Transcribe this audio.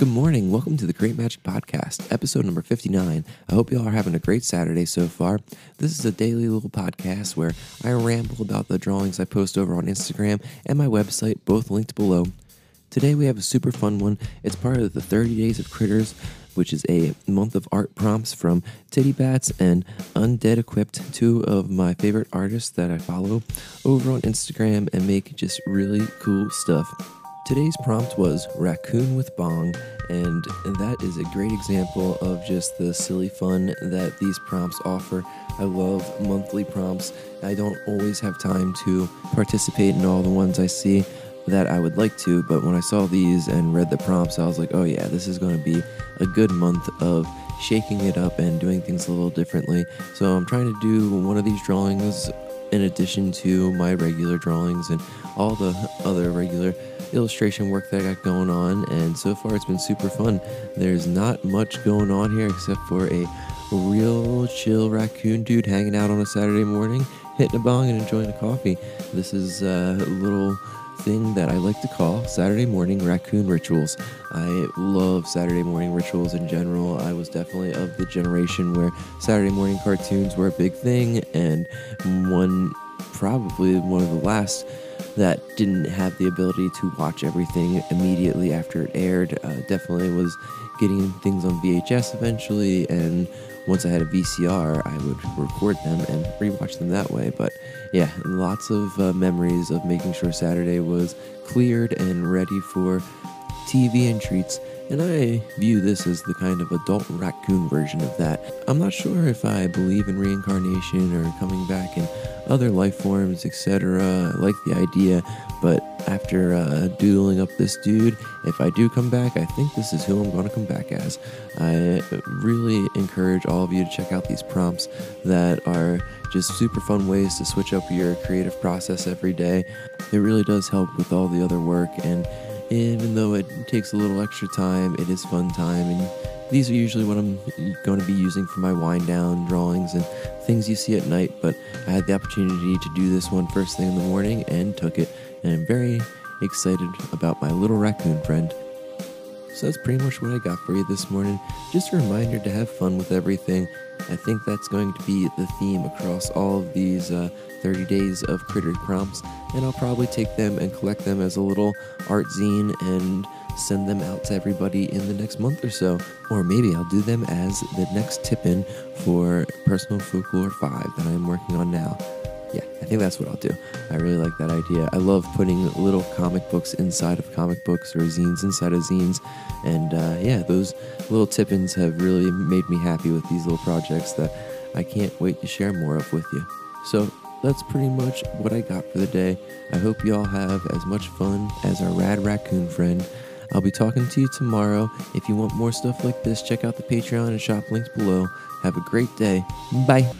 welcome to the Create Magic Podcast, episode number 59. I hope you all are having a great Saturday so far. This is a daily little podcast where I ramble about the drawings I post over on Instagram and my website, both linked below. Today we have a super fun one. It's part of the 30 Days of Critters, which is a month of art prompts from Titty Bats and Undead Equipped, two of my favorite artists that I follow over on Instagram and make just really cool stuff. Today's prompt was raccoon with bong, and that is a great example of just the silly fun that these prompts offer. I love monthly prompts. I don't always have time to participate in all the ones I see that I would like to, but when I saw these and read the prompts, I was like, oh yeah, this is going to be a good month of shaking it up and doing things a little differently. So I'm trying to do one of these drawings in addition to my regular drawings and all the other regular illustration work that I got going on, and so far it's been super fun. There's not much going on here except for a real chill raccoon dude hanging out on a Saturday morning, hitting a bong and enjoying a coffee. This is a little thing that I like to call Saturday morning raccoon rituals. I love Saturday morning rituals in general. I was definitely of the generation where Saturday morning cartoons were a big thing, and one probably one of the last that didn't have the ability to watch everything immediately after it aired. Uh, definitely was getting things on VHS eventually, and once I had a VCR, I would record them and rewatch them that way. But yeah, lots of uh, memories of making sure Saturday was cleared and ready for TV and treats. And I view this as the kind of adult raccoon version of that. I'm not sure if I believe in reincarnation or coming back in other life forms, etc. I like the idea, but after uh, doodling up this dude, if I do come back, I think this is who I'm going to come back as. I really encourage all of you to check out these prompts that are just super fun ways to switch up your creative process every day. It really does help with all the other work and even though it takes a little extra time, it is fun time. And these are usually what I'm going to be using for my wind down drawings and things you see at night. But I had the opportunity to do this one first thing in the morning and took it. And I'm very excited about my little raccoon friend. So that's pretty much what I got for you this morning. Just a reminder to have fun with everything. I think that's going to be the theme across all of these uh, 30 days of critter prompts, and I'll probably take them and collect them as a little art zine and send them out to everybody in the next month or so. Or maybe I'll do them as the next tip in for Personal Folklore 5 that I'm working on now. Yeah, I think that's what I'll do. I really like that idea. I love putting little comic books inside of comic books or zines inside of zines. And uh, yeah, those little tip ins have really made me happy with these little projects that I can't wait to share more of with you. So that's pretty much what I got for the day. I hope you all have as much fun as our rad raccoon friend. I'll be talking to you tomorrow. If you want more stuff like this, check out the Patreon and shop links below. Have a great day. Bye.